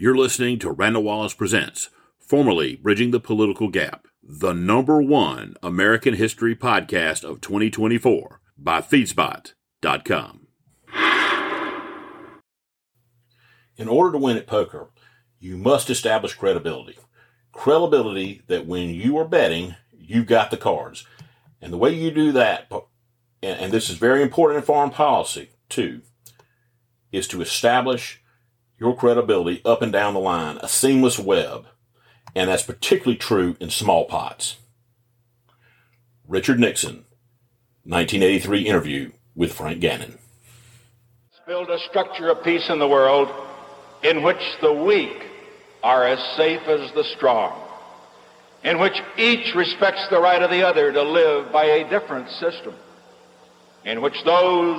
You're listening to Randall Wallace Presents, formerly Bridging the Political Gap, the number one American history podcast of 2024 by Feedspot.com. In order to win at poker, you must establish credibility. Credibility that when you are betting, you've got the cards. And the way you do that, and this is very important in foreign policy too, is to establish your credibility up and down the line, a seamless web. And that's particularly true in small pots. Richard Nixon, 1983 interview with Frank Gannon. Build a structure of peace in the world in which the weak are as safe as the strong, in which each respects the right of the other to live by a different system, in which those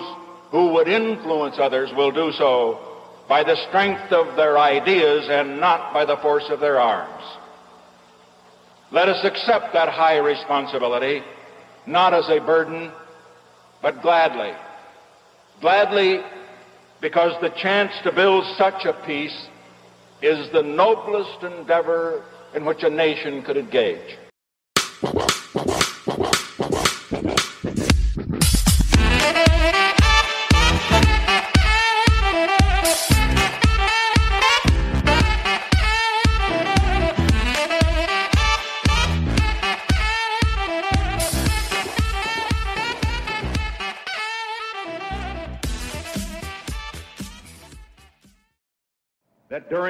who would influence others will do so by the strength of their ideas and not by the force of their arms. Let us accept that high responsibility, not as a burden, but gladly. Gladly because the chance to build such a peace is the noblest endeavor in which a nation could engage.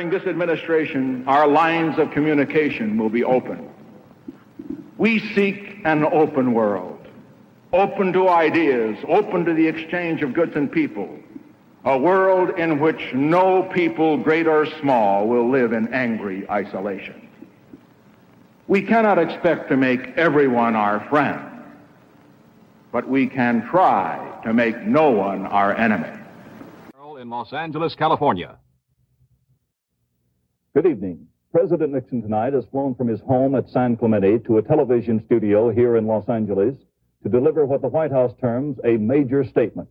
During this administration, our lines of communication will be open. We seek an open world, open to ideas, open to the exchange of goods and people, a world in which no people, great or small, will live in angry isolation. We cannot expect to make everyone our friend, but we can try to make no one our enemy. In Los Angeles, California. Good evening. President Nixon tonight has flown from his home at San Clemente to a television studio here in Los Angeles to deliver what the White House terms a major statement.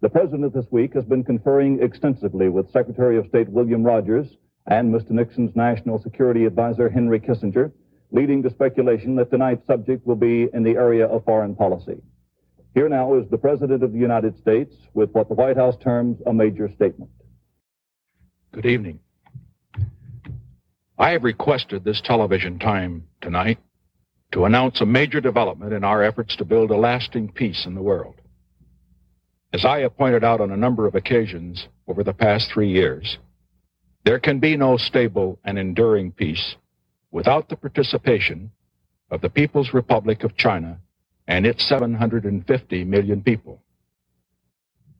The president this week has been conferring extensively with Secretary of State William Rogers and Mr. Nixon's National Security Advisor Henry Kissinger, leading to speculation that tonight's subject will be in the area of foreign policy. Here now is the President of the United States with what the White House terms a major statement. Good evening. I have requested this television time tonight to announce a major development in our efforts to build a lasting peace in the world. As I have pointed out on a number of occasions over the past three years, there can be no stable and enduring peace without the participation of the People's Republic of China and its 750 million people.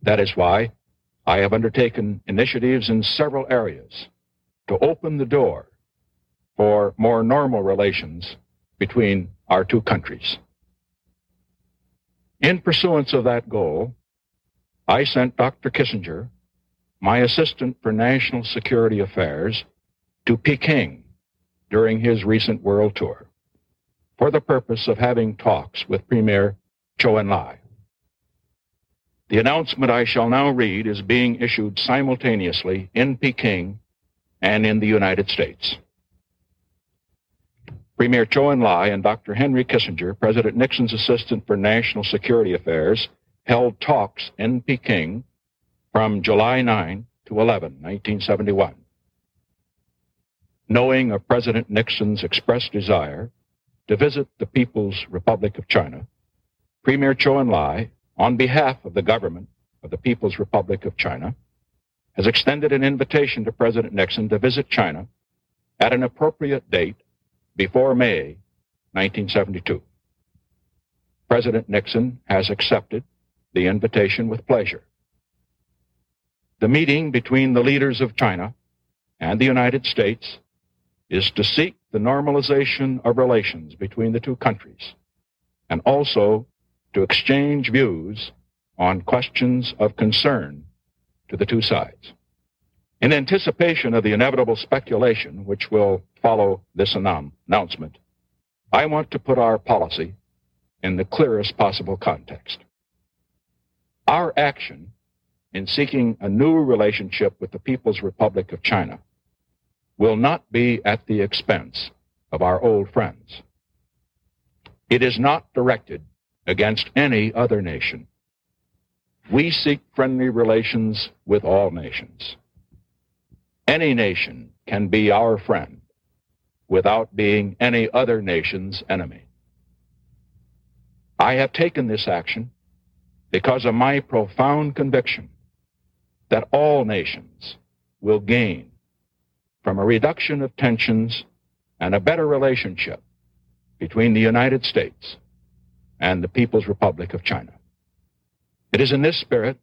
That is why I have undertaken initiatives in several areas to open the door for more normal relations between our two countries. In pursuance of that goal, I sent Dr. Kissinger, my assistant for national security affairs, to Peking during his recent world tour for the purpose of having talks with Premier Zhou Enlai. The announcement I shall now read is being issued simultaneously in Peking and in the United States. Premier Zhou Enlai and Dr. Henry Kissinger, President Nixon's assistant for national security affairs, held talks in Peking from July 9 to 11, 1971. Knowing of President Nixon's expressed desire to visit the People's Republic of China, Premier Zhou Enlai, on behalf of the government of the People's Republic of China, has extended an invitation to President Nixon to visit China at an appropriate date before May 1972. President Nixon has accepted the invitation with pleasure. The meeting between the leaders of China and the United States is to seek the normalization of relations between the two countries and also to exchange views on questions of concern to the two sides. In anticipation of the inevitable speculation which will follow this announcement, I want to put our policy in the clearest possible context. Our action in seeking a new relationship with the People's Republic of China will not be at the expense of our old friends. It is not directed against any other nation. We seek friendly relations with all nations. Any nation can be our friend without being any other nation's enemy. I have taken this action because of my profound conviction that all nations will gain from a reduction of tensions and a better relationship between the United States and the People's Republic of China. It is in this spirit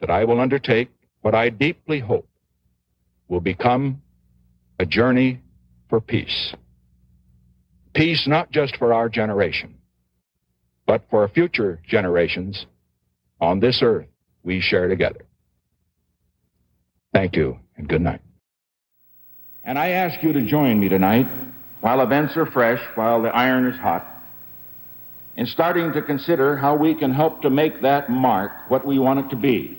that I will undertake what I deeply hope will become a journey for peace. Peace not just for our generation, but for future generations on this earth we share together. Thank you and good night. And I ask you to join me tonight while events are fresh, while the iron is hot, in starting to consider how we can help to make that mark what we want it to be.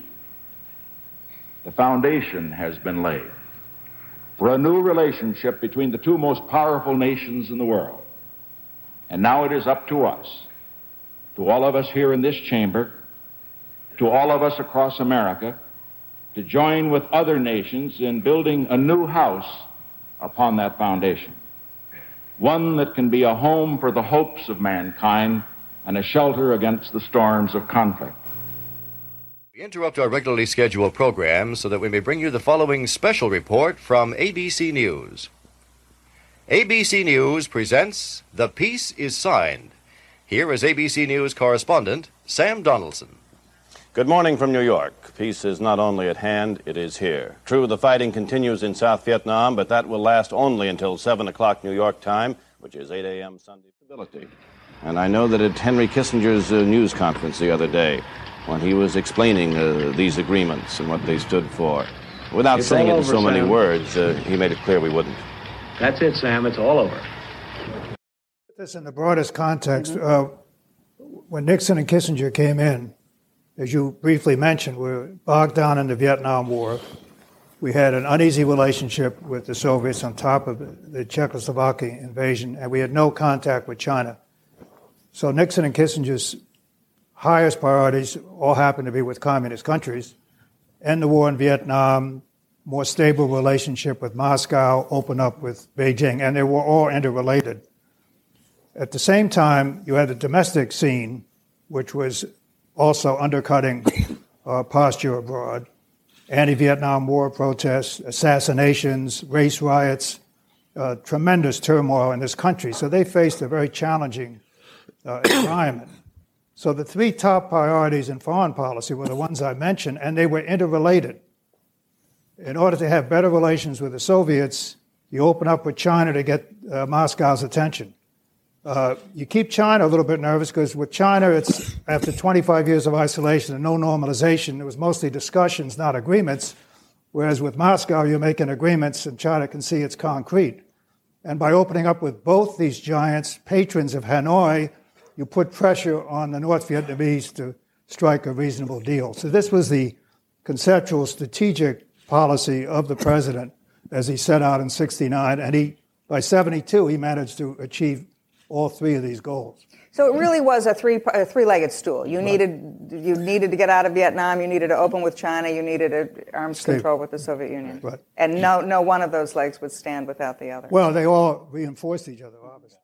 The foundation has been laid for a new relationship between the two most powerful nations in the world. And now it is up to us, to all of us here in this chamber, to all of us across America, to join with other nations in building a new house upon that foundation. One that can be a home for the hopes of mankind and a shelter against the storms of conflict. We interrupt our regularly scheduled program so that we may bring you the following special report from ABC News. ABC News presents The Peace is Signed. Here is ABC News correspondent Sam Donaldson. Good morning from New York. Peace is not only at hand, it is here. True, the fighting continues in South Vietnam, but that will last only until 7 o'clock New York time, which is 8 a.m. Sunday. Stability. And I know that at Henry Kissinger's uh, news conference the other day, when he was explaining uh, these agreements and what they stood for, without It's saying it all in so over, many words, uh, he made it clear we wouldn't. That's it, Sam. It's all over. This in the broadest context. Uh, when Nixon and Kissinger came in, as you briefly mentioned, we were bogged down in the Vietnam War. We had an uneasy relationship with the Soviets on top of the- the Czechoslovakian invasion, and we had no contact with China. So Nixon and Kissinger's highest priorities all happened to be with communist countries. End the war in Vietnam, more stable relationship with Moscow, open up with Beijing, and they were all interrelated. At the same time, you had the domestic scene, which was also undercutting uh, posture abroad. Anti Vietnam War protests, assassinations, race riots, uh, tremendous turmoil in this country. So they faced a very challenging uh, environment. So the three top priorities in foreign policy were the ones I mentioned, and they were interrelated. In order to have better relations with the Soviets, you open up with China to get uh, Moscow's attention. Uh, you keep China a little bit nervous because with China, it's after 25 years of isolation and no normalization, it was mostly discussions, not agreements. Whereas with Moscow, you're making agreements and China can see it's concrete. And by opening up with both these giants, patrons of Hanoi, you put pressure on the North Vietnamese to strike a reasonable deal. So this was the conceptual strategic policy of the president as he set out in 69. And he, by 72, he managed to achieve all three of these goals. So it really was a three a three-legged stool. You needed you needed to get out of Vietnam. You needed to open with China. You needed a arms control with the Soviet Union. Right. And no no one of those legs would stand without the other. Well, they all reinforced each other, obviously.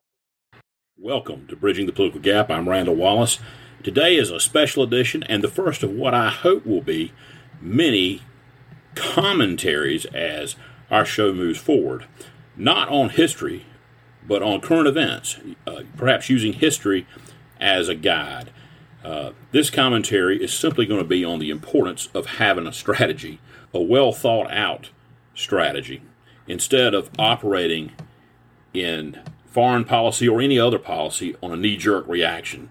Welcome to Bridging the Political Gap. I'm Randall Wallace. Today is a special edition and the first of what I hope will be many commentaries as our show moves forward. Not on history, but on current events, uh, perhaps using history as a guide. Uh, this commentary is simply going to be on the importance of having a strategy, a well thought out strategy, instead of operating in foreign policy or any other policy on a knee jerk reaction.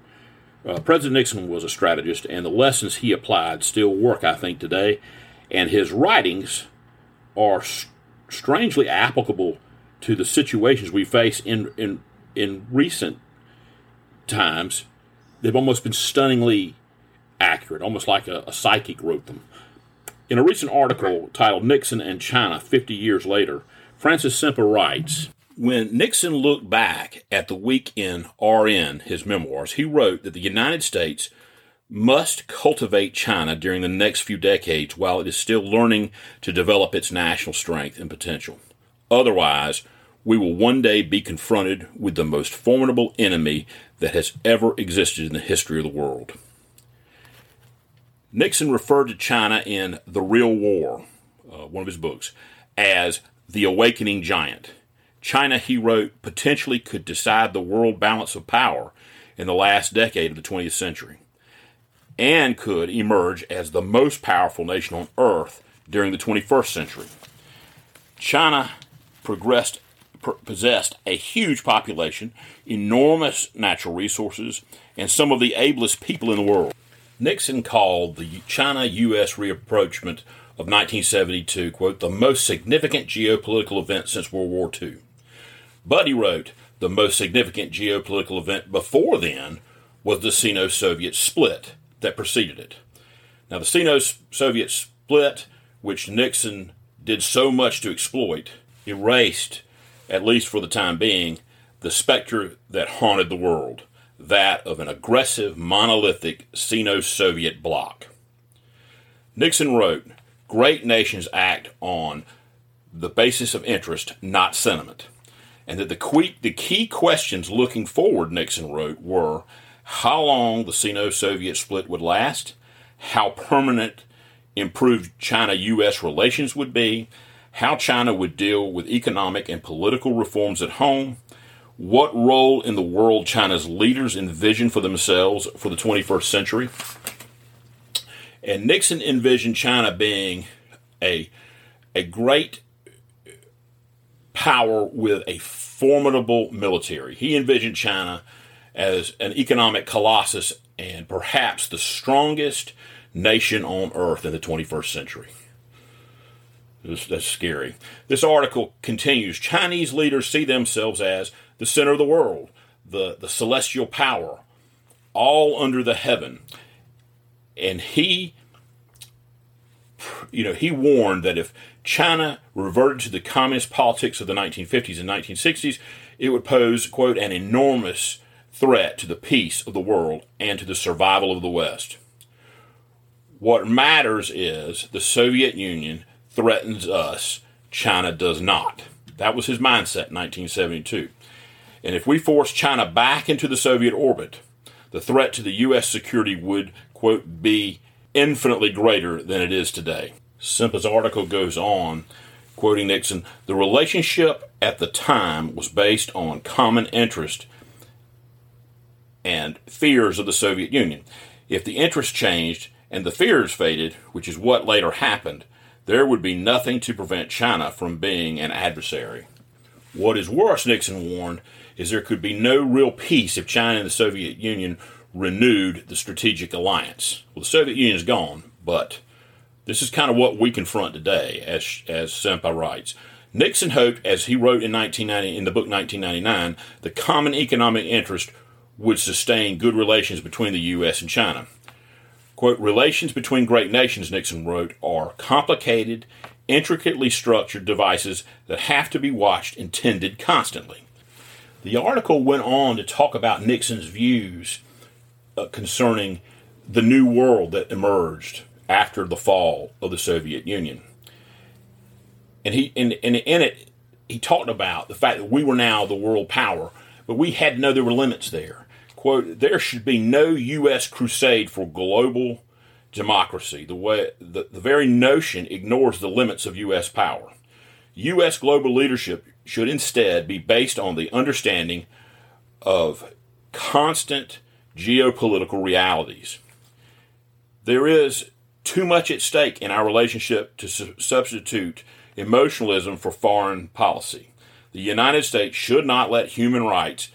Uh, President Nixon was a strategist, and the lessons he applied still work, I think, today. And his writings are strangely applicable to the situations we face in, in, in recent times. They've almost been stunningly accurate, almost like a, a psychic wrote them. In a recent article titled Nixon and China 50 Years Later, Francis Sempa writes When Nixon looked back at the week in RN, his memoirs, he wrote that the United States must cultivate China during the next few decades while it is still learning to develop its national strength and potential. Otherwise, we will one day be confronted with the most formidable enemy that has ever existed in the history of the world. Nixon referred to China in The Real War, uh, one of his books, as the awakening giant. China, he wrote, potentially could decide the world balance of power in the last decade of the 20th century and could emerge as the most powerful nation on earth during the 21st century. China progressed possessed a huge population, enormous natural resources, and some of the ablest people in the world. Nixon called the China U.S. rapprochement of 1972, quote, the most significant geopolitical event since World War II. But he wrote, the most significant geopolitical event before then was the Sino Soviet split that preceded it. Now, the Sino Soviet split, which Nixon did so much to exploit, erased, at least for the time being, the specter that haunted the world that of an aggressive, monolithic Sino Soviet bloc. Nixon wrote, Great nations act on the basis of interest, not sentiment. And that the, the key questions looking forward, Nixon wrote, were how long the Sino Soviet split would last, how permanent improved China U.S. relations would be, how China would deal with economic and political reforms at home, what role in the world China's leaders envision for themselves for the 21st century. And Nixon envisioned China being a, a great power with a formidable military. He envisioned China as an economic colossus and perhaps the strongest nation on earth in the 21st century. That's scary. This article continues Chinese leaders see themselves as the center of the world, the, the celestial power, all under the heaven. And he, you know, he warned that if China reverted to the communist politics of the 1950s and 1960s, it would pose, quote, an enormous threat to the peace of the world and to the survival of the West. What matters is the Soviet Union threatens us, China does not. That was his mindset in 1972. And if we force China back into the Soviet orbit, the threat to the U.S. security would, quote, be infinitely greater than it is today. Sempa's article goes on, quoting Nixon the relationship at the time was based on common interest and fears of the Soviet Union. If the interest changed and the fears faded, which is what later happened, there would be nothing to prevent China from being an adversary. What is worse, Nixon warned, is there could be no real peace if China and the Soviet Union renewed the strategic alliance. Well, the Soviet Union is gone, but this is kind of what we confront today, as as Sempa writes. Nixon hoped, as he wrote in 1990 in the book 1999, the common economic interest would sustain good relations between the U.S. and China. Quote, relations between great nations, Nixon wrote, are complicated, intricately structured devices that have to be watched and tended constantly. The article went on to talk about Nixon's views uh, concerning the new world that emerged after the fall of the Soviet Union. And he and, and in it he talked about the fact that we were now the world power, but we had to know there were limits there quote, there should be no U.S. crusade for global democracy. The, way, the, the very notion ignores the limits of U.S. power. U.S. global leadership should instead be based on the understanding of constant geopolitical realities. There is too much at stake in our relationship to su- substitute emotionalism for foreign policy. The United States should not let human rights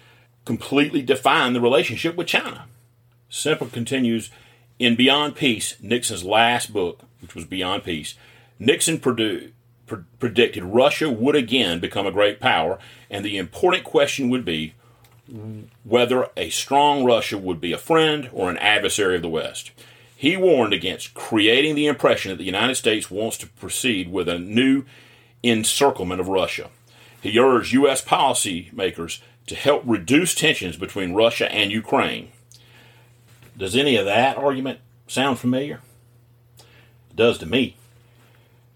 completely define the relationship with China. Sempa continues in Beyond Peace, Nixon's last book, which was Beyond Peace. Nixon predicted Russia would again become a great power, and the important question would be whether a strong Russia would be a friend or an adversary of the West. He warned against creating the impression that the United States wants to proceed with a new encirclement of Russia. He urged U.S. policymakers to help reduce tensions between Russia and Ukraine. Does any of that argument sound familiar? It does to me.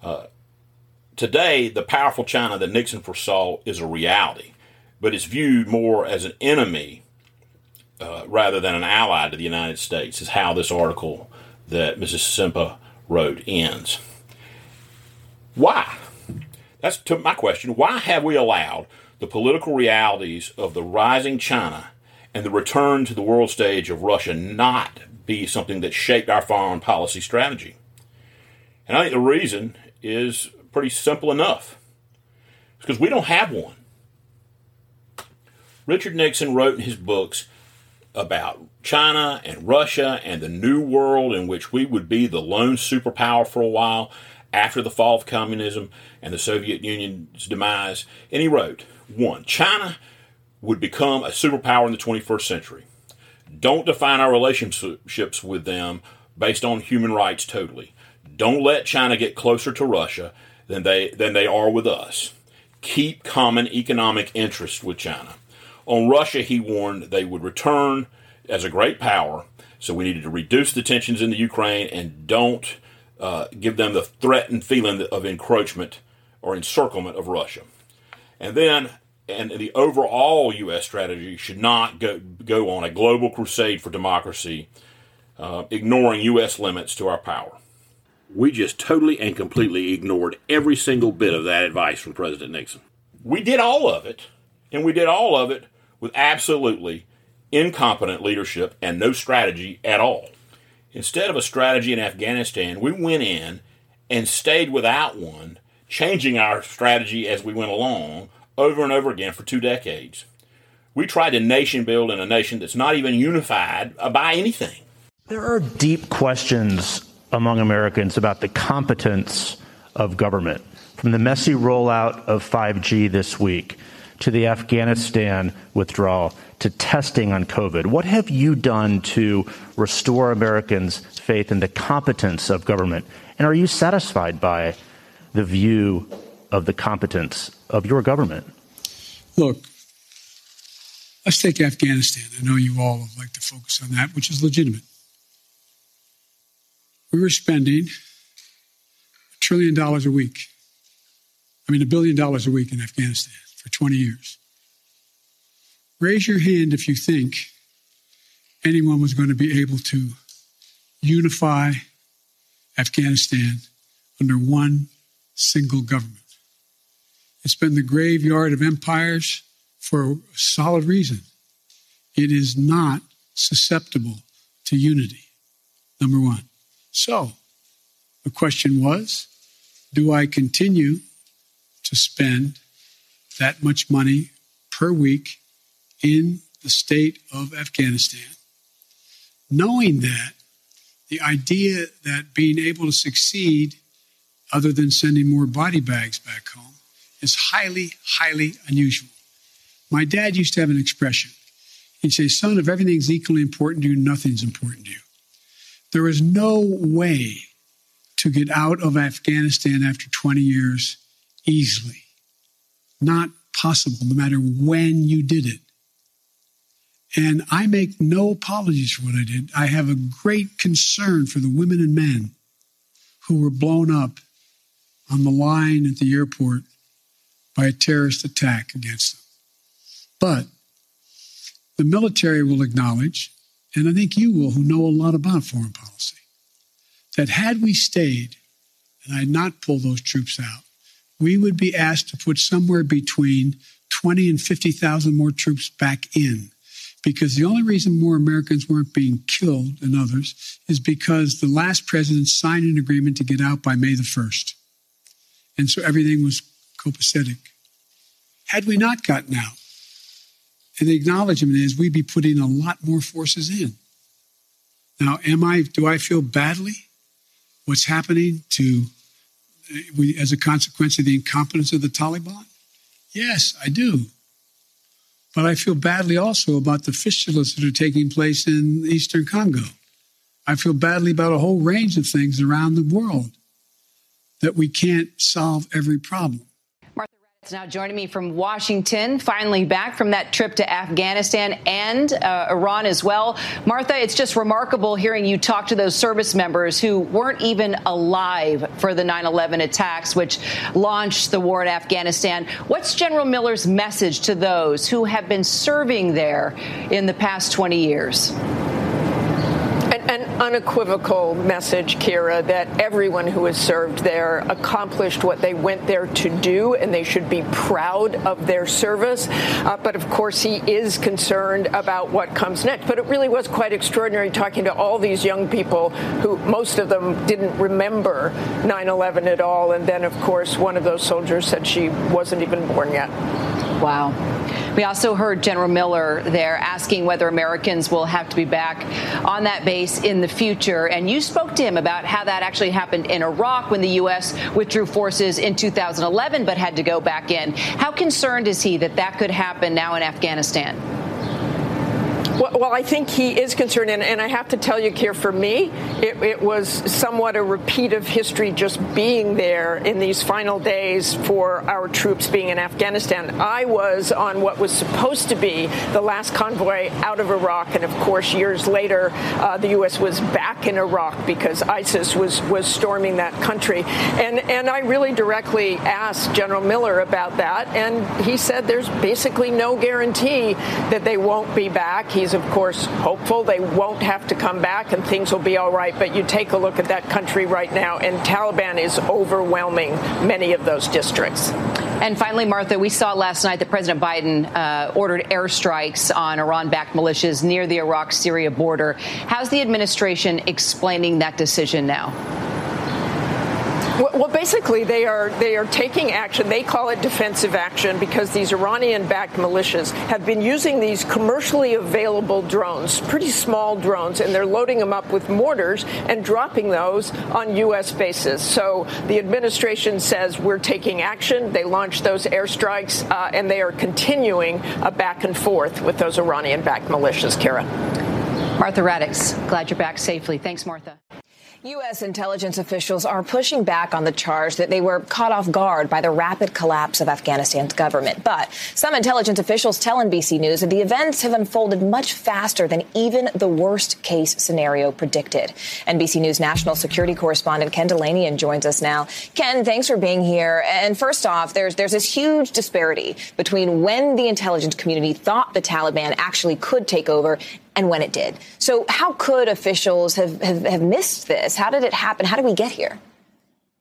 Uh, today, the powerful China that Nixon foresaw is a reality, but it's viewed more as an enemy uh, rather than an ally to the United States, is how this article that Mrs. Simpa wrote ends. Why? That's to my question. Why have we allowed the political realities of the rising China and the return to the world stage of Russia not be something that shaped our foreign policy strategy? And I think the reason is pretty simple enough. It's because we don't have one. Richard Nixon wrote in his books about China and Russia and the new world in which we would be the lone superpower for a while after the fall of communism and the Soviet Union's demise. And he wrote, one, China would become a superpower in the 21st century. Don't define our relationships with them based on human rights totally. Don't let China get closer to Russia than they, than they are with us. Keep common economic interests with China. On Russia, he warned they would return as a great power, so we needed to reduce the tensions in the Ukraine and don't uh, give them the threatened feeling of encroachment or encirclement of Russia. And then, and the overall U.S. strategy should not go, go on a global crusade for democracy, uh, ignoring U.S. limits to our power. We just totally and completely ignored every single bit of that advice from President Nixon. We did all of it, and we did all of it with absolutely incompetent leadership and no strategy at all. Instead of a strategy in Afghanistan, we went in and stayed without one, changing our strategy as we went along over and over again for two decades. We tried to nation build in a nation that's not even unified by anything. There are deep questions among Americans about the competence of government. From the messy rollout of 5G this week to the Afghanistan withdrawal to testing on COVID. What have you done to restore Americans' faith in the competence of government? And are you satisfied by the view of the competence of your government? Look, let's take Afghanistan. I know you all like to focus on that, which is legitimate. We were spending a trillion dollars a week. I mean, a billion dollars a week in Afghanistan for 20 years. Raise your hand if you think anyone was going to be able to unify Afghanistan under one single government. It's been the graveyard of empires for a solid reason. It is not susceptible to unity, number one. So, the question was do I continue to spend that much money per week in the state of Afghanistan, knowing that the idea that being able to succeed, other than sending more body bags back home, is highly, highly unusual. My dad used to have an expression. He'd say, Son, if everything's equally important to you, nothing's important to you. There is no way to get out of Afghanistan after 20 years easily. Not possible, no matter when you did it. And I make no apologies for what I did. I have a great concern for the women and men who were blown up on the line at the airport by a terrorist attack against them. But the military will acknowledge, and I think you will, who know a lot about foreign policy, that had we stayed and I had not pulled those troops out, we would be asked to put somewhere between 20 and 50,000 more troops back in because the only reason more Americans weren't being killed than others is because the last president signed an agreement to get out by May the 1st. And so everything was copacetic. Had we not gotten out, and the acknowledgement is we'd be putting a lot more forces in. Now, am I, do I feel badly what's happening to, as a consequence of the incompetence of the Taliban? Yes, I do. But I feel badly also about the fistulas that are taking place in eastern Congo. I feel badly about a whole range of things around the world that we can't solve every problem. Now joining me from Washington, finally back from that trip to Afghanistan and uh, Iran as well. Martha, it's just remarkable hearing you talk to those service members who weren't even alive for the 9 11 attacks, which launched the war in Afghanistan. What's General Miller's message to those who have been serving there in the past 20 years? Unequivocal message, Kyra, that everyone who has served there accomplished what they went there to do, and they should be proud of their service. Uh, but of course, he is concerned about what comes next. But it really was quite extraordinary talking to all these young people who, most of them, didn't remember 9 11 at all. And then, of course, one of those soldiers said she wasn't even born yet. Wow. We also heard General Miller there asking whether Americans will have to be back on that base in the future. And you spoke to him about how that actually happened in Iraq when the U.S. withdrew forces in 2011 but had to go back in. How concerned is he that that could happen now in Afghanistan? Well, well, I think he is concerned, and, and I have to tell you, Keir, for me, it, it, was somewhat a repeat of history just being there in these final days for our troops being in Afghanistan. I was on what was supposed to be the last convoy out of Iraq, and of course, years later, uh, the U.S. was back in Iraq because ISIS was was storming that country, and and I really directly asked General Miller about that, and he said there's basically no guarantee that they won't be back. He He's, of course, hopeful they won't have to come back and things will be all right. But you take a look at that country right now, and Taliban is overwhelming many of those districts. And finally, Martha, we saw last night that President Biden uh, ordered airstrikes on Iran backed militias near the Iraq Syria border. How's the administration explaining that decision now? Well, basically, they are they are taking action. They call it defensive action because these Iranian-backed militias have been using these commercially available drones, pretty small drones, and they're loading them up with mortars and dropping those on U.S. bases. So the administration says we're taking action. They launched those airstrikes, uh, and they are continuing a back and forth with those Iranian-backed militias. Kara. Martha Raddatz, glad you're back safely. Thanks, Martha. U.S. intelligence officials are pushing back on the charge that they were caught off guard by the rapid collapse of Afghanistan's government. But some intelligence officials tell NBC News that the events have unfolded much faster than even the worst case scenario predicted. NBC News national security correspondent Ken Dilanian joins us now. Ken, thanks for being here. And first off, there's there's this huge disparity between when the intelligence community thought the Taliban actually could take over and when it did. So, how could officials have, have, have missed this? How did it happen? How did we get here?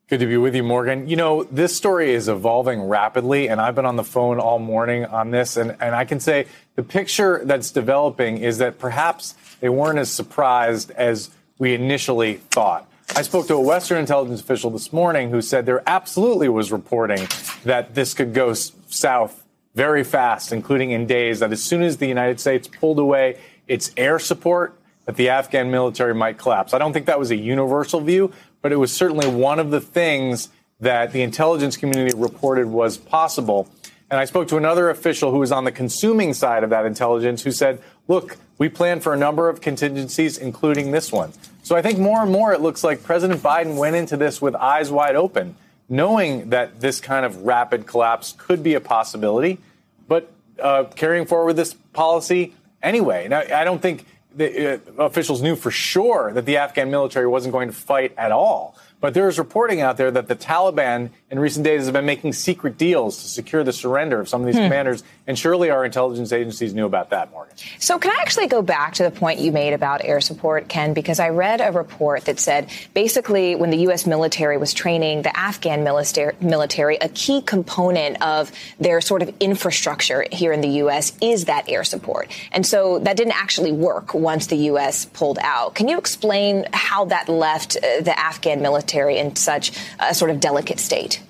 Good to be with you, Morgan. You know, this story is evolving rapidly, and I've been on the phone all morning on this, and, and I can say the picture that's developing is that perhaps they weren't as surprised as we initially thought. I spoke to a Western intelligence official this morning who said there absolutely was reporting that this could go south very fast, including in days, that as soon as the United States pulled away, its air support, that the Afghan military might collapse. I don't think that was a universal view, but it was certainly one of the things that the intelligence community reported was possible. And I spoke to another official who was on the consuming side of that intelligence who said, look, we plan for a number of contingencies, including this one. So I think more and more it looks like President Biden went into this with eyes wide open, knowing that this kind of rapid collapse could be a possibility, but uh, carrying forward this policy anyway. Now, I don't think the uh, officials knew for sure that the Afghan military wasn't going to fight at all. But there is reporting out there that the Taliban in recent days have been making secret deals to secure the surrender of some of these hmm. commanders. And surely our intelligence agencies knew about that, Morgan. So, can I actually go back to the point you made about air support, Ken? Because I read a report that said basically when the U.S. military was training the Afghan military, a key component of their sort of infrastructure here in the U.S. is that air support. And so that didn't actually work once the U.S. pulled out. Can you explain how that left uh, the Afghan military in such a sort of delicate state?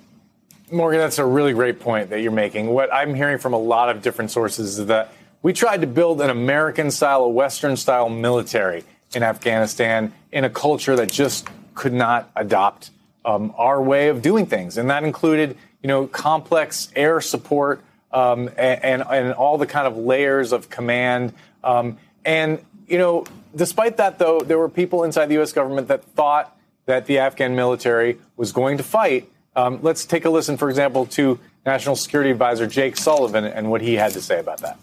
Morgan, that's a really great point that you're making. What I'm hearing from a lot of different sources is that we tried to build an American style, a Western style military in Afghanistan in a culture that just could not adopt um, our way of doing things. And that included, you know, complex air support um, and, and, and, all the kind of layers of command. Um, and, you know, despite that, though, there were people inside the U.S. government that thought that the Afghan military was going to fight um, let's take a listen, for example, to National Security Advisor Jake Sullivan and what he had to say about that.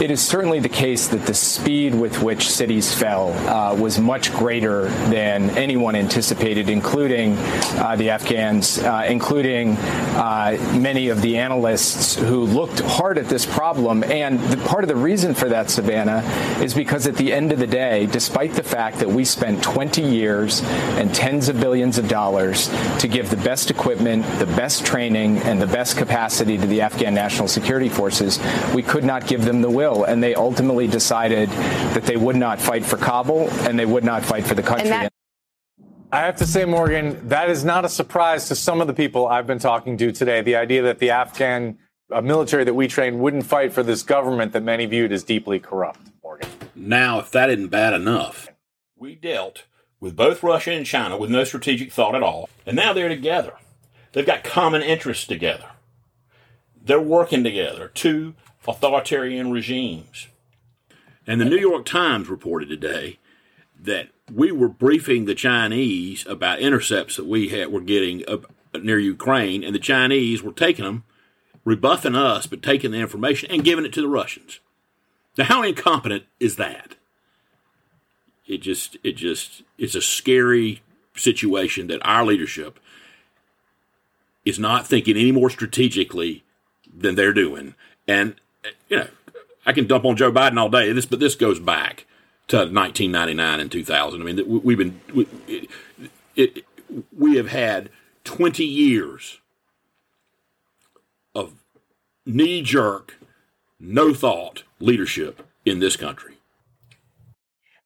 It is certainly the case that the speed with which cities fell uh, was much greater than anyone anticipated, including uh, the Afghans, uh, including uh, many of the analysts who looked hard at this problem. And the, part of the reason for that, Savannah, is because at the end of the day, despite the fact that we spent 20 years and tens of billions of dollars to give the best equipment, the best training, and the best capacity to the Afghan National Security Forces, we could not give them the will will, and they ultimately decided that they would not fight for Kabul and they would not fight for the country. That- I have to say, Morgan, that is not a surprise to some of the people I've been talking to today. The idea that the Afghan uh, military that we trained wouldn't fight for this government that many viewed as deeply corrupt, Morgan. Now, if that isn't bad enough, we dealt with both Russia and China with no strategic thought at all, and now they're together. They've got common interests together. They're working together. Two authoritarian regimes. And the New York Times reported today that we were briefing the Chinese about intercepts that we had, were getting near Ukraine, and the Chinese were taking them, rebuffing us, but taking the information and giving it to the Russians. Now, how incompetent is that? It just, it just, it's a scary situation that our leadership is not thinking any more strategically than they're doing. And you know, I can dump on Joe Biden all day. This, but this goes back to 1999 and 2000. I mean, we've been we, it, it, we have had 20 years of knee jerk, no thought leadership in this country.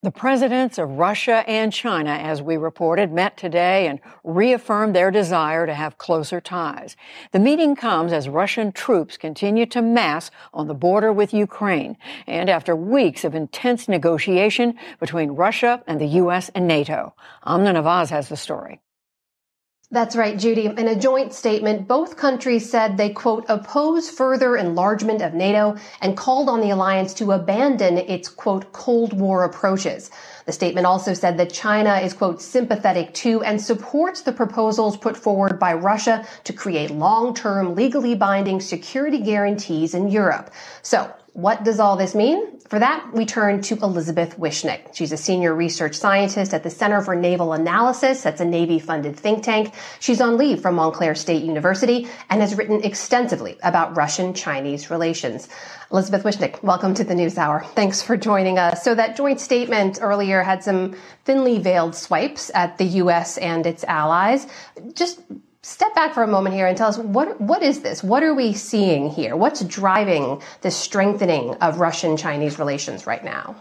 The presidents of Russia and China, as we reported, met today and reaffirmed their desire to have closer ties. The meeting comes as Russian troops continue to mass on the border with Ukraine and after weeks of intense negotiation between Russia and the U.S. and NATO. Amna Nawaz has the story. That's right, Judy. In a joint statement, both countries said they, quote, oppose further enlargement of NATO and called on the alliance to abandon its, quote, Cold War approaches. The statement also said that China is, quote, sympathetic to and supports the proposals put forward by Russia to create long-term legally binding security guarantees in Europe. So what does all this mean? For that, we turn to Elizabeth Wishnick. She's a senior research scientist at the Center for Naval Analysis. That's a Navy funded think tank. She's on leave from Montclair State University and has written extensively about Russian Chinese relations. Elizabeth Wishnick, welcome to the News Hour. Thanks for joining us. So that joint statement earlier had some thinly veiled swipes at the U.S. and its allies. Just step back for a moment here and tell us what what is this? What are we seeing here? What's driving the strengthening of Russian Chinese relations right now?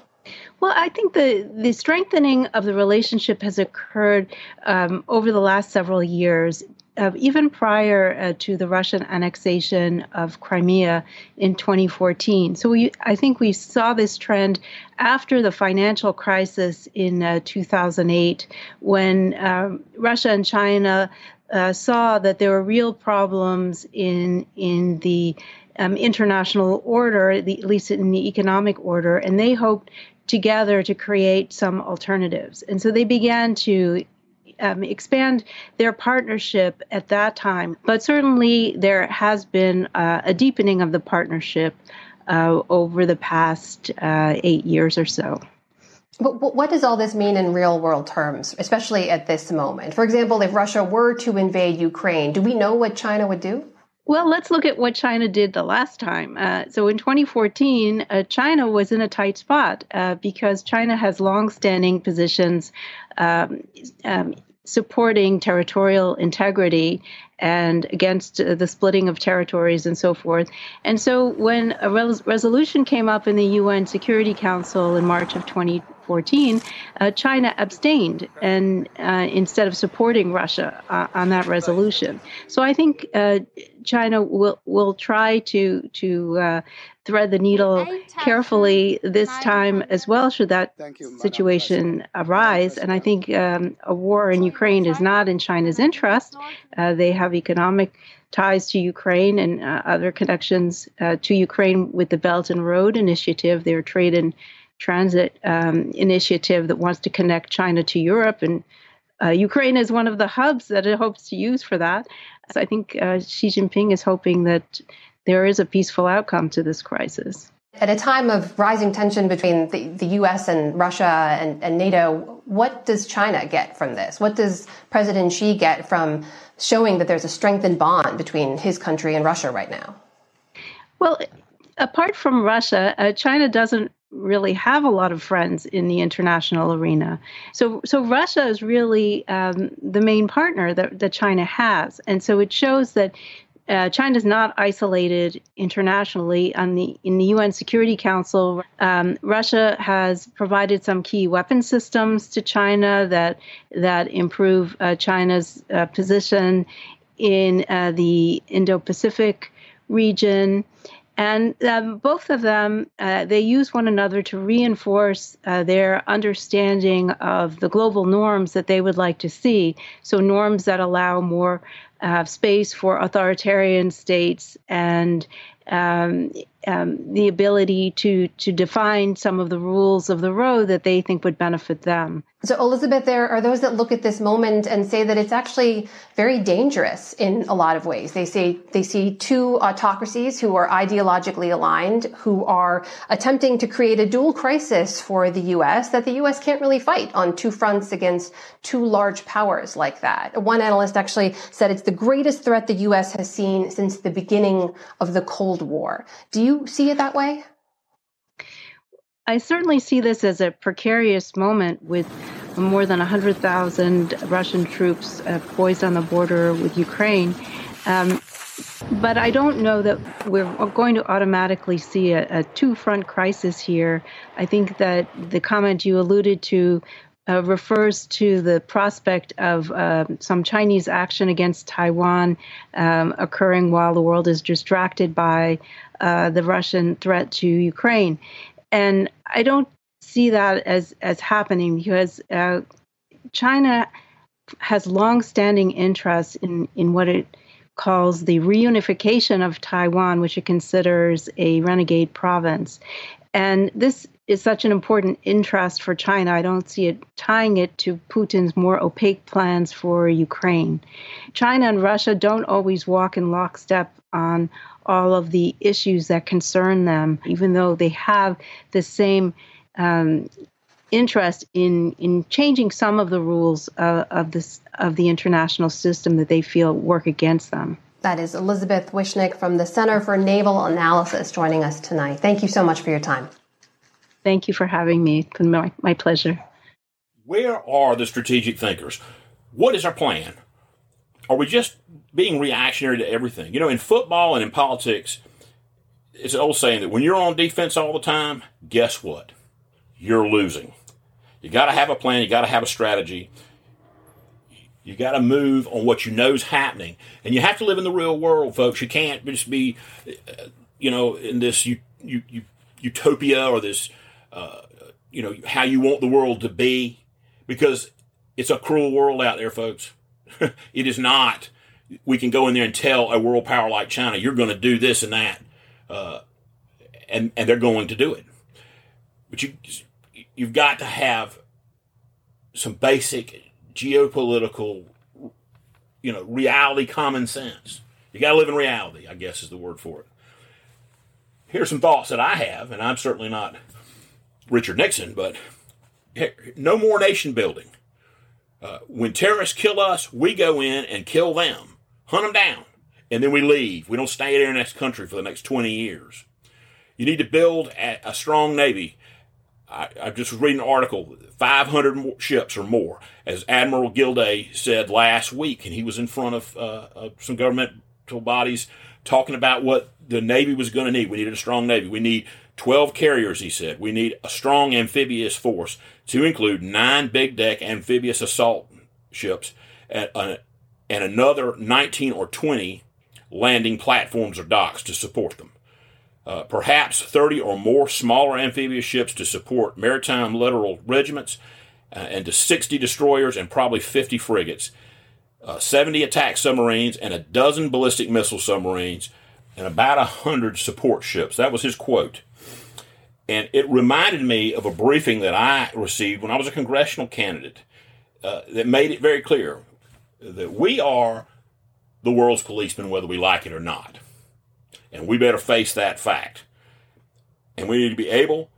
Well, I think the the strengthening of the relationship has occurred um, over the last several years. Uh, even prior uh, to the Russian annexation of Crimea in 2014. So we, I think we saw this trend after the financial crisis in uh, 2008, when um, Russia and China uh, saw that there were real problems in in the um, international order, the, at least in the economic order, and they hoped together to create some alternatives. And so they began to um, expand their partnership at that time. But certainly there has been uh, a deepening of the partnership uh, over the past uh, eight years or so. But what does all this mean in real world terms, especially at this moment? For example, if Russia were to invade Ukraine, do we know what China would do? Well, let's look at what China did the last time. Uh, so in 2014, uh, China was in a tight spot uh, because China has long-standing positions um, um, supporting territorial integrity and against uh, the splitting of territories and so forth. And so when a res- resolution came up in the UN Security Council in March of 20 2014, uh, China abstained and uh, instead of supporting Russia uh, on that resolution. So I think uh, China will will try to to uh, thread the needle carefully this time as well, should that situation arise. And I think um, a war in Ukraine is not in China's interest. Uh, they have economic ties to Ukraine and other connections to Ukraine with the Belt and Road Initiative, their trade and transit um, initiative that wants to connect China to Europe and uh, Ukraine is one of the hubs that it hopes to use for that. So I think uh, Xi Jinping is hoping that there is a peaceful outcome to this crisis. At a time of rising tension between the, the U.S. and Russia and, and, NATO, what does China get from this? What does President Xi get from showing that there's a strengthened bond between his country and Russia right now? Well, apart from Russia, uh, China doesn't really have a lot of friends in the international arena. So, so Russia is really um, the main partner that, that China has, and so it shows that uh, China is not isolated internationally. On the in the UN Security Council, um, Russia has provided some key weapon systems to China that that improve uh, China's uh, position in uh, the Indo-Pacific region. And um, both of them, uh, they use one another to reinforce uh, their understanding of the global norms that they would like to see. So, norms that allow more uh, space for authoritarian states and um, um, the ability to to define some of the rules of the road that they think would benefit them. So, Elizabeth, there are those that look at this moment and say that it's actually very dangerous in a lot of ways. They say they see two autocracies who are ideologically aligned, who are attempting to create a dual crisis for the U.S. that the U.S. can't really fight on two fronts against two large powers like that. One analyst actually said it's the greatest threat the U.S. has seen since the beginning of the Cold War. Do you see it that way? I certainly see this as a precarious moment with more than 100,000 Russian troops uh, poised on the border with Ukraine. Um, but I don't know that we're going to automatically see a, a two front crisis here. I think that the comment you alluded to uh, refers to the prospect of uh, some Chinese action against Taiwan um, occurring while the world is distracted by uh, the Russian threat to Ukraine. And I don't see that as, as happening because uh, China has long-standing interests in, in what it calls the reunification of Taiwan, which it considers a renegade province. And this is such an important interest for China. I don't see it tying it to Putin's more opaque plans for Ukraine. China and Russia don't always walk in lockstep on all of the issues that concern them, even though they have the same um, interest in in changing some of the rules uh, of this of the international system that they feel work against them. That is Elizabeth Wishnick from the Center for Naval Analysis joining us tonight. Thank you so much for your time. Thank you for having me. It's been my, my pleasure. Where are the strategic thinkers? What is our plan? Are we just being reactionary to everything? You know, in football and in politics, it's an old saying that when you're on defense all the time, guess what? You're losing. You got to have a plan, you got to have a strategy. You got to move on what you know is happening. And you have to live in the real world, folks. You can't just be, uh, you know, in this utopia or this, uh, you know, how you want the world to be because it's a cruel world out there, folks. it is not. We can go in there and tell a world power like China, you're going to do this and that. Uh, and, and they're going to do it. But you, you've got to have some basic geopolitical, you know, reality, common sense. You got to live in reality, I guess is the word for it. Here's some thoughts that I have, and I'm certainly not Richard Nixon, but no more nation building. Uh, when terrorists kill us, we go in and kill them, hunt them down, and then we leave. We don't stay there in this country for the next 20 years. You need to build a, a strong navy. I, I, just was reading an article, 500 ships or more, as Admiral Gilday said last week, and he was in front of, uh, of some governmental bodies talking about what the Navy was going to need. We needed a strong Navy. We need 12 carriers, he said. We need a strong amphibious force to include nine big deck amphibious assault ships and, uh, and another 19 or 20 landing platforms or docks to support them uh, perhaps 30 or more smaller amphibious ships to support maritime littoral regiments, uh, and to 60 destroyers and probably 50 frigates, uh, 70 attack submarines, and a dozen ballistic missile submarines, and about 100 support ships. That was his quote. And it reminded me of a briefing that I received when I was a congressional candidate. uh, that made it very clear that we are the world's policemen, whether we like it or not. And we better face that fact. And we need to be able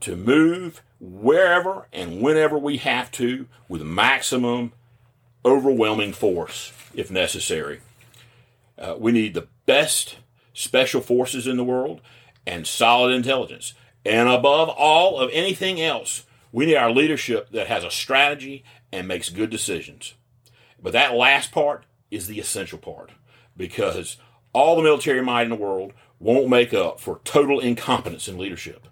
to move wherever and whenever we have to with maximum overwhelming force if necessary. Uh, we need the best special forces in the world and solid intelligence. And above all of anything else, we need our leadership that has a strategy and makes good decisions. But that last part is the essential part because all the military might in the world won't make up for total incompetence in leadership.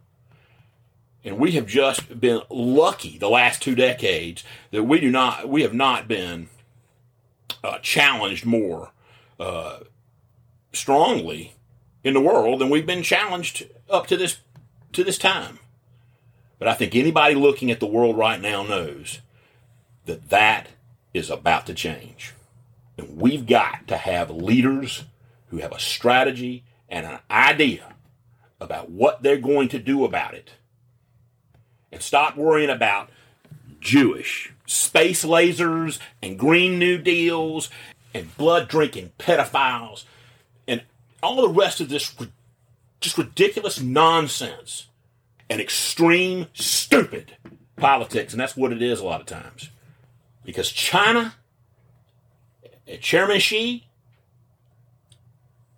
And we have just been lucky the last two decades that we do not, we have not been uh, challenged more uh, strongly in the world than we've been challenged up to this to this time. But I think anybody looking at the world right now knows that that is about to change. And we've got to have leaders who have a strategy and an idea about what they're going to do about it. And stop worrying about Jewish space lasers and Green New Deals and blood drinking pedophiles and all the rest of this just ridiculous nonsense and extreme, stupid politics. And that's what it is a lot of times. Because China, eh, eh, Chairman Xi,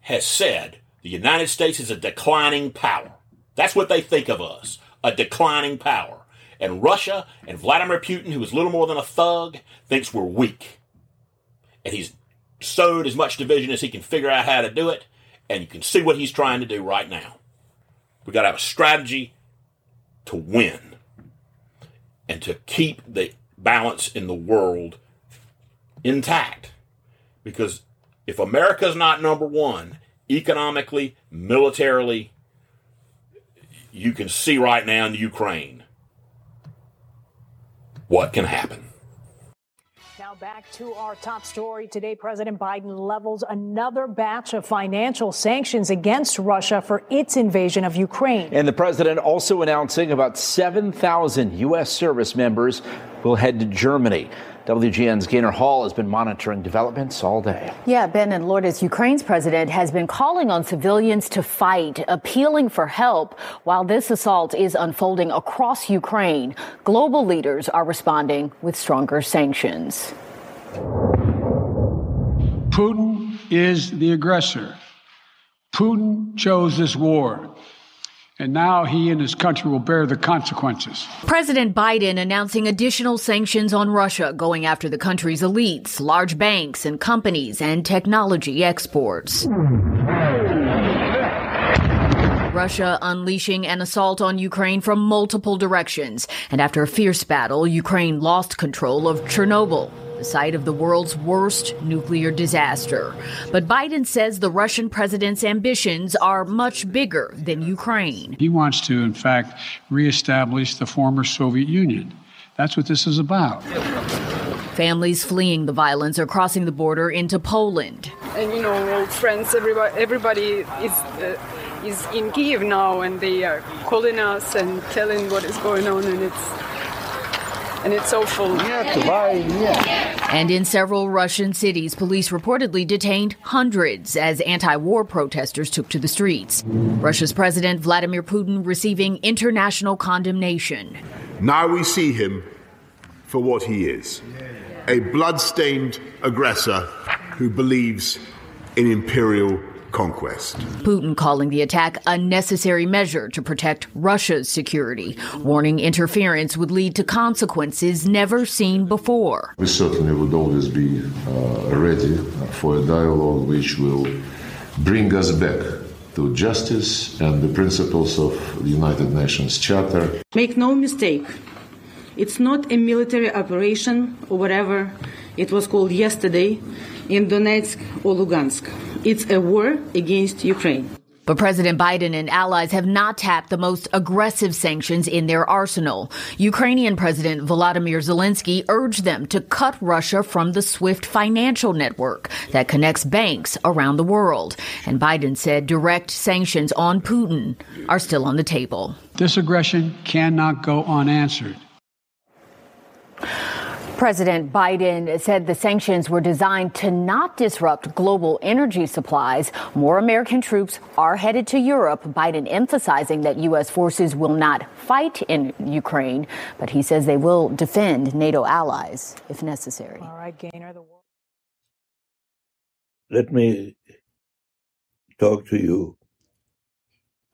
has said the United States is a declining power. That's what they think of us a declining power. And Russia and Vladimir Putin, who is little more than a thug, thinks we're weak. And he's sowed as much division as he can figure out how to do it. And you can see what he's trying to do right now. We've got to have a strategy to win and to keep the balance in the world intact. Because if America's not number one, economically, militarily, you can see right now in Ukraine what can happen. Now back to our top story. Today, President Biden levels another batch of financial sanctions against Russia for its invasion of Ukraine. And the president also announcing about 7,000 U.S. service members will head to Germany. WGN's Gaynor Hall has been monitoring developments all day. Yeah, Ben and Lourdes, Ukraine's president has been calling on civilians to fight, appealing for help while this assault is unfolding across Ukraine. Global leaders are responding with stronger sanctions. Putin is the aggressor. Putin chose this war and now he and his country will bear the consequences. President Biden announcing additional sanctions on Russia going after the country's elites, large banks and companies, and technology exports. Russia unleashing an assault on Ukraine from multiple directions. And after a fierce battle, Ukraine lost control of Chernobyl, the site of the world's worst nuclear disaster. But Biden says the Russian president's ambitions are much bigger than Ukraine. He wants to, in fact, reestablish the former Soviet Union. That's what this is about. Families fleeing the violence are crossing the border into Poland. And you know, old friends, everybody, everybody is. Uh, is in Kiev now, and they are calling us and telling what is going on, and it's and it's awful. And in several Russian cities, police reportedly detained hundreds as anti war protesters took to the streets. Russia's President Vladimir Putin receiving international condemnation. Now we see him for what he is a blood-stained aggressor who believes in imperial conquest. Putin calling the attack a necessary measure to protect Russia's security, warning interference would lead to consequences never seen before. We certainly would always be uh, ready for a dialogue which will bring us back to justice and the principles of the United Nations Charter. Make no mistake, it's not a military operation or whatever it was called yesterday in Donetsk or Lugansk. It's a war against Ukraine. But President Biden and allies have not tapped the most aggressive sanctions in their arsenal. Ukrainian President Volodymyr Zelensky urged them to cut Russia from the SWIFT financial network that connects banks around the world. And Biden said direct sanctions on Putin are still on the table. This aggression cannot go unanswered. President Biden said the sanctions were designed to not disrupt global energy supplies. More American troops are headed to Europe. Biden emphasizing that U.S. forces will not fight in Ukraine, but he says they will defend NATO allies if necessary. All right, Gaynor. The Let me talk to you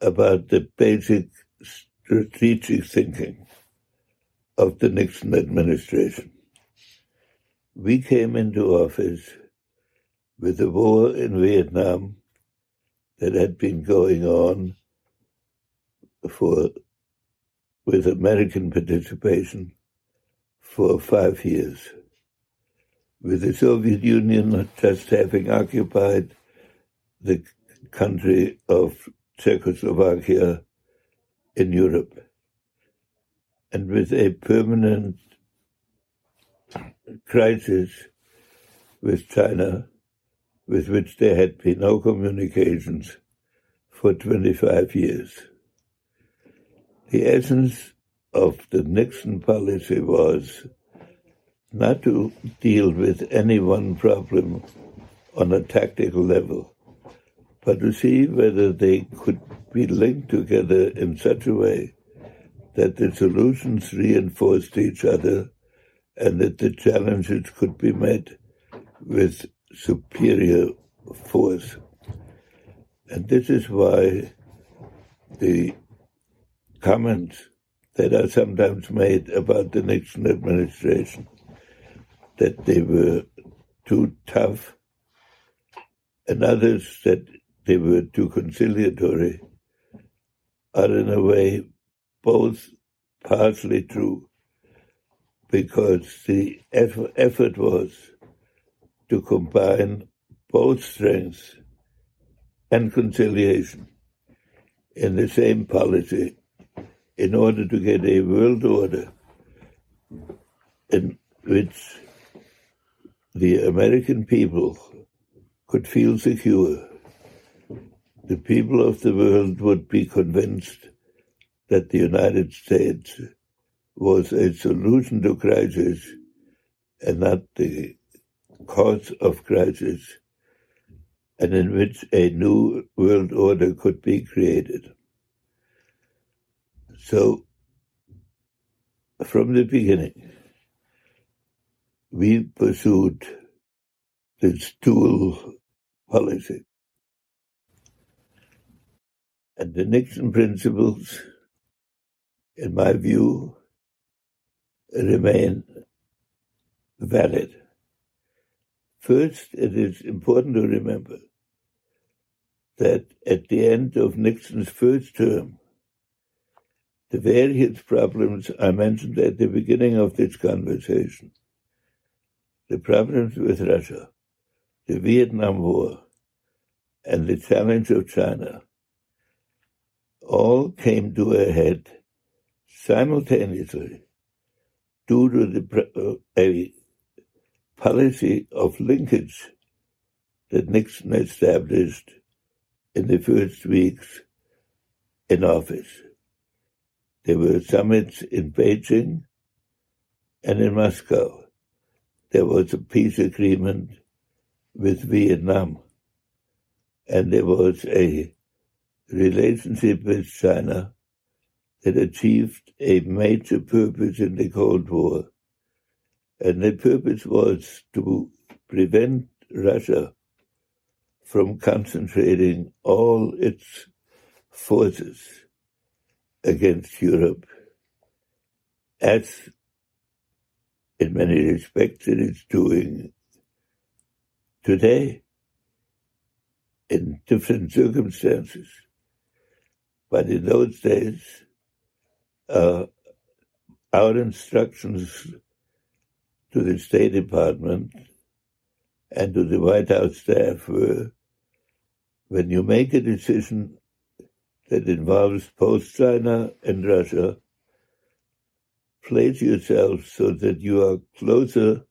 about the basic strategic thinking of the Nixon administration. We came into office with the war in Vietnam that had been going on for with American participation for five years, with the Soviet Union just having occupied the country of Czechoslovakia in Europe, and with a permanent crisis with China, with which there had been no communications for 25 years. The essence of the Nixon policy was not to deal with any one problem on a tactical level, but to see whether they could be linked together in such a way that the solutions reinforced each other and that the challenges could be met with superior force. And this is why the comments that are sometimes made about the Nixon administration that they were too tough, and others that they were too conciliatory, are in a way both partially true because the effort was to combine both strength and conciliation in the same policy in order to get a world order in which the American people could feel secure. The people of the world would be convinced that the United States was a solution to crisis and not the cause of crisis, and in which a new world order could be created. So, from the beginning, we pursued this dual policy. And the Nixon principles, in my view, remain valid. First, it is important to remember that at the end of Nixon's first term, the various problems I mentioned at the beginning of this conversation, the problems with Russia, the Vietnam War, and the challenge of China, all came to a head simultaneously due to the, uh, a policy of linkage that Nixon established in the first weeks in office. There were summits in Beijing and in Moscow. There was a peace agreement with Vietnam, and there was a relationship with China that achieved a major purpose in the Cold War. And the purpose was to prevent Russia from concentrating all its forces against Europe, as in many respects it is doing today in different circumstances. But in those days, uh, our instructions to the State Department and to the White House staff were when you make a decision that involves both China and Russia, place yourself so that you are closer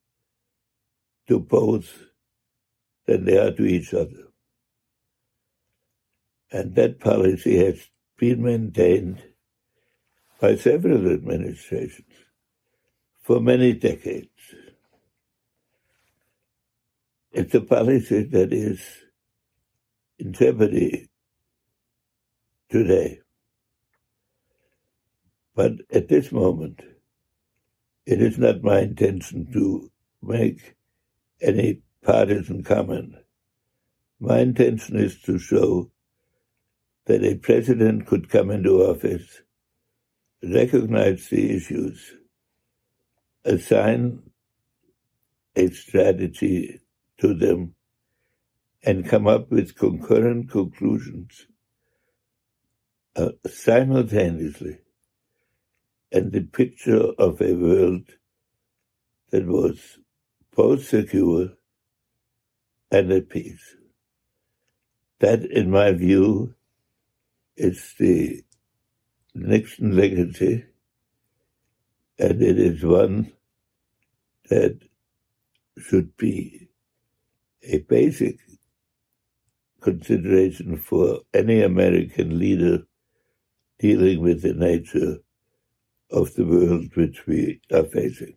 to both than they are to each other. And that policy has been maintained by several administrations for many decades. It's a policy that is in jeopardy today. But at this moment, it is not my intention to make any partisan comment. My intention is to show that a president could come into office, recognize the issues, assign a strategy to them, and come up with concurrent conclusions uh, simultaneously. And the picture of a world that was both secure and at peace. That, in my view, is the Nixon legacy, and it is one that should be a basic consideration for any American leader dealing with the nature of the world which we are facing.